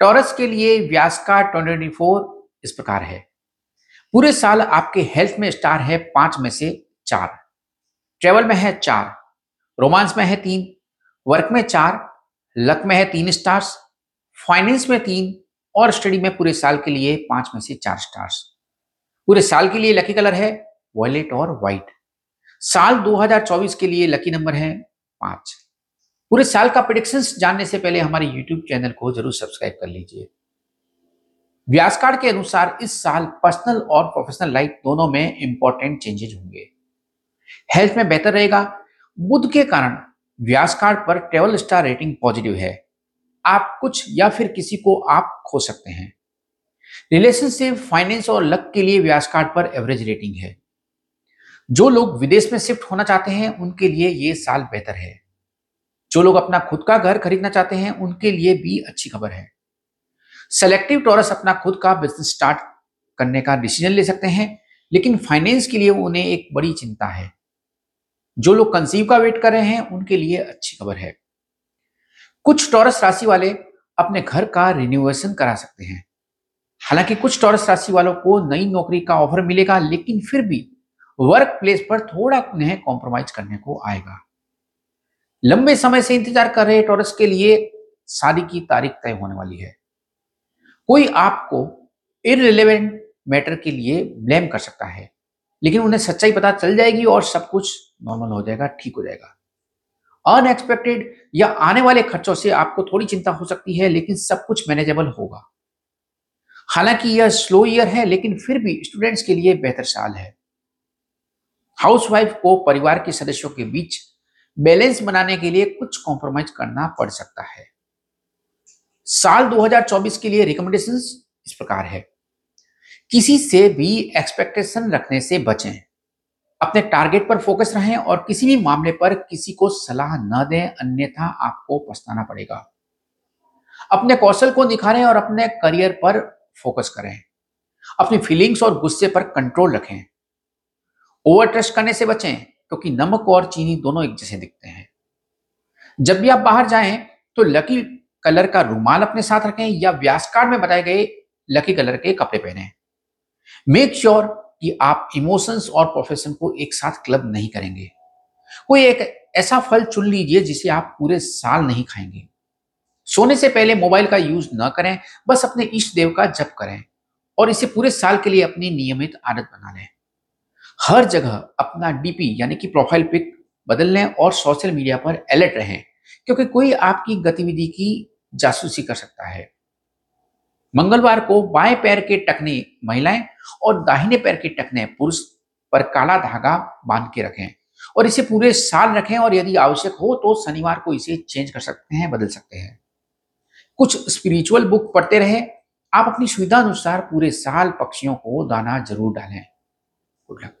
Taurus के लिए व्यास का ट्वेंटी इस प्रकार है। पूरे साल आपके हेल्थ में स्टार है पाँच में से चार। ट्रेवल में है चार। रोमांस में है तीन। वर्क में चार। लक में है तीन स्टार्स। फाइनेंस में तीन और स्टडी में पूरे साल के लिए पाँच में से चार स्टार्स। पूरे साल के लिए लकी कलर है वॉयलेट और व्हाइट। साल 2024 के लिए लकी नंबर है पाँच। पूरे साल का प्रिडिक्शन जानने से पहले हमारे यूट्यूब चैनल को ज़रूर सब्सक्राइब कर लीजिए। व्यास कार्ड के अनुसार इस साल पर्सनल और प्रोफेशनल लाइफ दोनों में इंपॉर्टेंट चेंजेस होंगे। हेल्थ में बेहतर रहेगा। बुद्ध के कारण व्यास कार्ड पर ट्रेवल स्टार रेटिंग पॉजिटिव है। आप कुछ या फिर किसी को आप खो सकते हैं। रिलेशनशिप फाइनेंस और लक के लिए व्यास कार्ड पर एवरेज रेटिंग है। जो लोग विदेश में शिफ्ट होना चाहते हैं, उनके लिए ये साल बेहतर है। जो लोग अपना खुद का घर खरीदना चाहते हैं, उनके लिए भी अच्छी खबर है। सेलेक्टिव टोरस अपना खुद का बिज़नेस स्टार्ट करने का डिसीज़न ले सकते हैं, लेकिन फाइनेंस के लिए उन्हें एक बड़ी चिंता है। जो लोग कंसीव का वेट कर रहे हैं, उनके लिए अच्छी खबर है। कुछ टॉरस राशि वाले अपने घर का रिन्यूएशन करा सकते हैं। हालाँकि कुछ टॉरस राशि वालों को नई नौकरी का ऑफ़र मिलेगा, लेकिन फिर भी वर्क प्लेस पर थोड़ा उन्हें कॉम्प्रोमाइज करने को आएगा। लंबे समय से इंतज़ार कर रहे टॉरस के लिए, शादी की तारीख तय होने वाली है। कोई आपको इनरिलेवेंट मैटर के लिए ब्लेम कर सकता है, लेकिन उन्हें सच्चाई पता चल जाएगी और सब कुछ नॉर्मल हो जाएगा, ठीक हो जाएगा। अनएक्सपेक्टेड या आने वाले खर्चों से आपको थोड़ी चिंता हो सकती है, लेकिन सब कुछ मैनेजेबल होगा। हालाँकि यह स्लो ईयर है, लेकिन फिर भी स्टूडेंट्स के लिए बेहतर साल है। हाउसवाइफ को परिवार के सदस्यों के बीच बैलेंस बनाने के लिए कुछ कॉम्प्रोमाइज करना पड़ सकता है। साल 2024 के लिए रिकमेंडेशन इस प्रकार है। किसी से भी एक्सपेक्टेशन रखने से बचें। अपने टारगेट पर फोकस रहें और किसी भी मामले पर किसी को सलाह न दें, अन्यथा आपको पछताना पड़ेगा। अपने कौशल को निखारें और अपने करियर पर फोकस करें। अपनी फीलिंग्स और गुस्से पर कंट्रोल रखें। ओवर ट्रस्ट करने से बचें। क्योंकि नमक और चीनी दोनों एक जैसे दिखते हैं। जब भी आप बाहर जाएँ तो लकी कलर का रुमाल अपने साथ रखें या व्यास कार्ड में बताए गए लकी कलर के कपड़े पहने। मेक श्योर कि आप इमोशंस और प्रोफेशन को एक साथ क्लब नहीं करेंगे। कोई एक ऐसा फल चुन लीजिए जिसे आप पूरे साल नहीं खाएँगे। सोने से पहले मोबाइल का यूज़ न करें, बस अपने इष्ट देव का जप करें और इसे पूरे साल के लिए अपनी नियमित आदत बना लें। हर जगह अपना डीपी यानी कि प्रोफ़ाइल पिक बदल लें और सोशल मीडिया पर अलर्ट रहें, क्योंकि कोई आपकी गतिविधि की जासूसी कर सकता है। मंगलवार को बाएँ पैर के टकने महिलाएँ और दाहिने पैर के टकने पुरुष पर काला धागा बाँध के रखें और इसे पूरे साल रखें और यदि आवश्यक हो तो शनिवार को इसे चेंज कर सकते हैं, बदल सकते हैं। कुछ स्पिरिचुअल बुक पढ़ते रहे। आप अपनी सुविधा अनुसार पूरे साल पक्षियों को दाना ज़रूर डालें। Good luck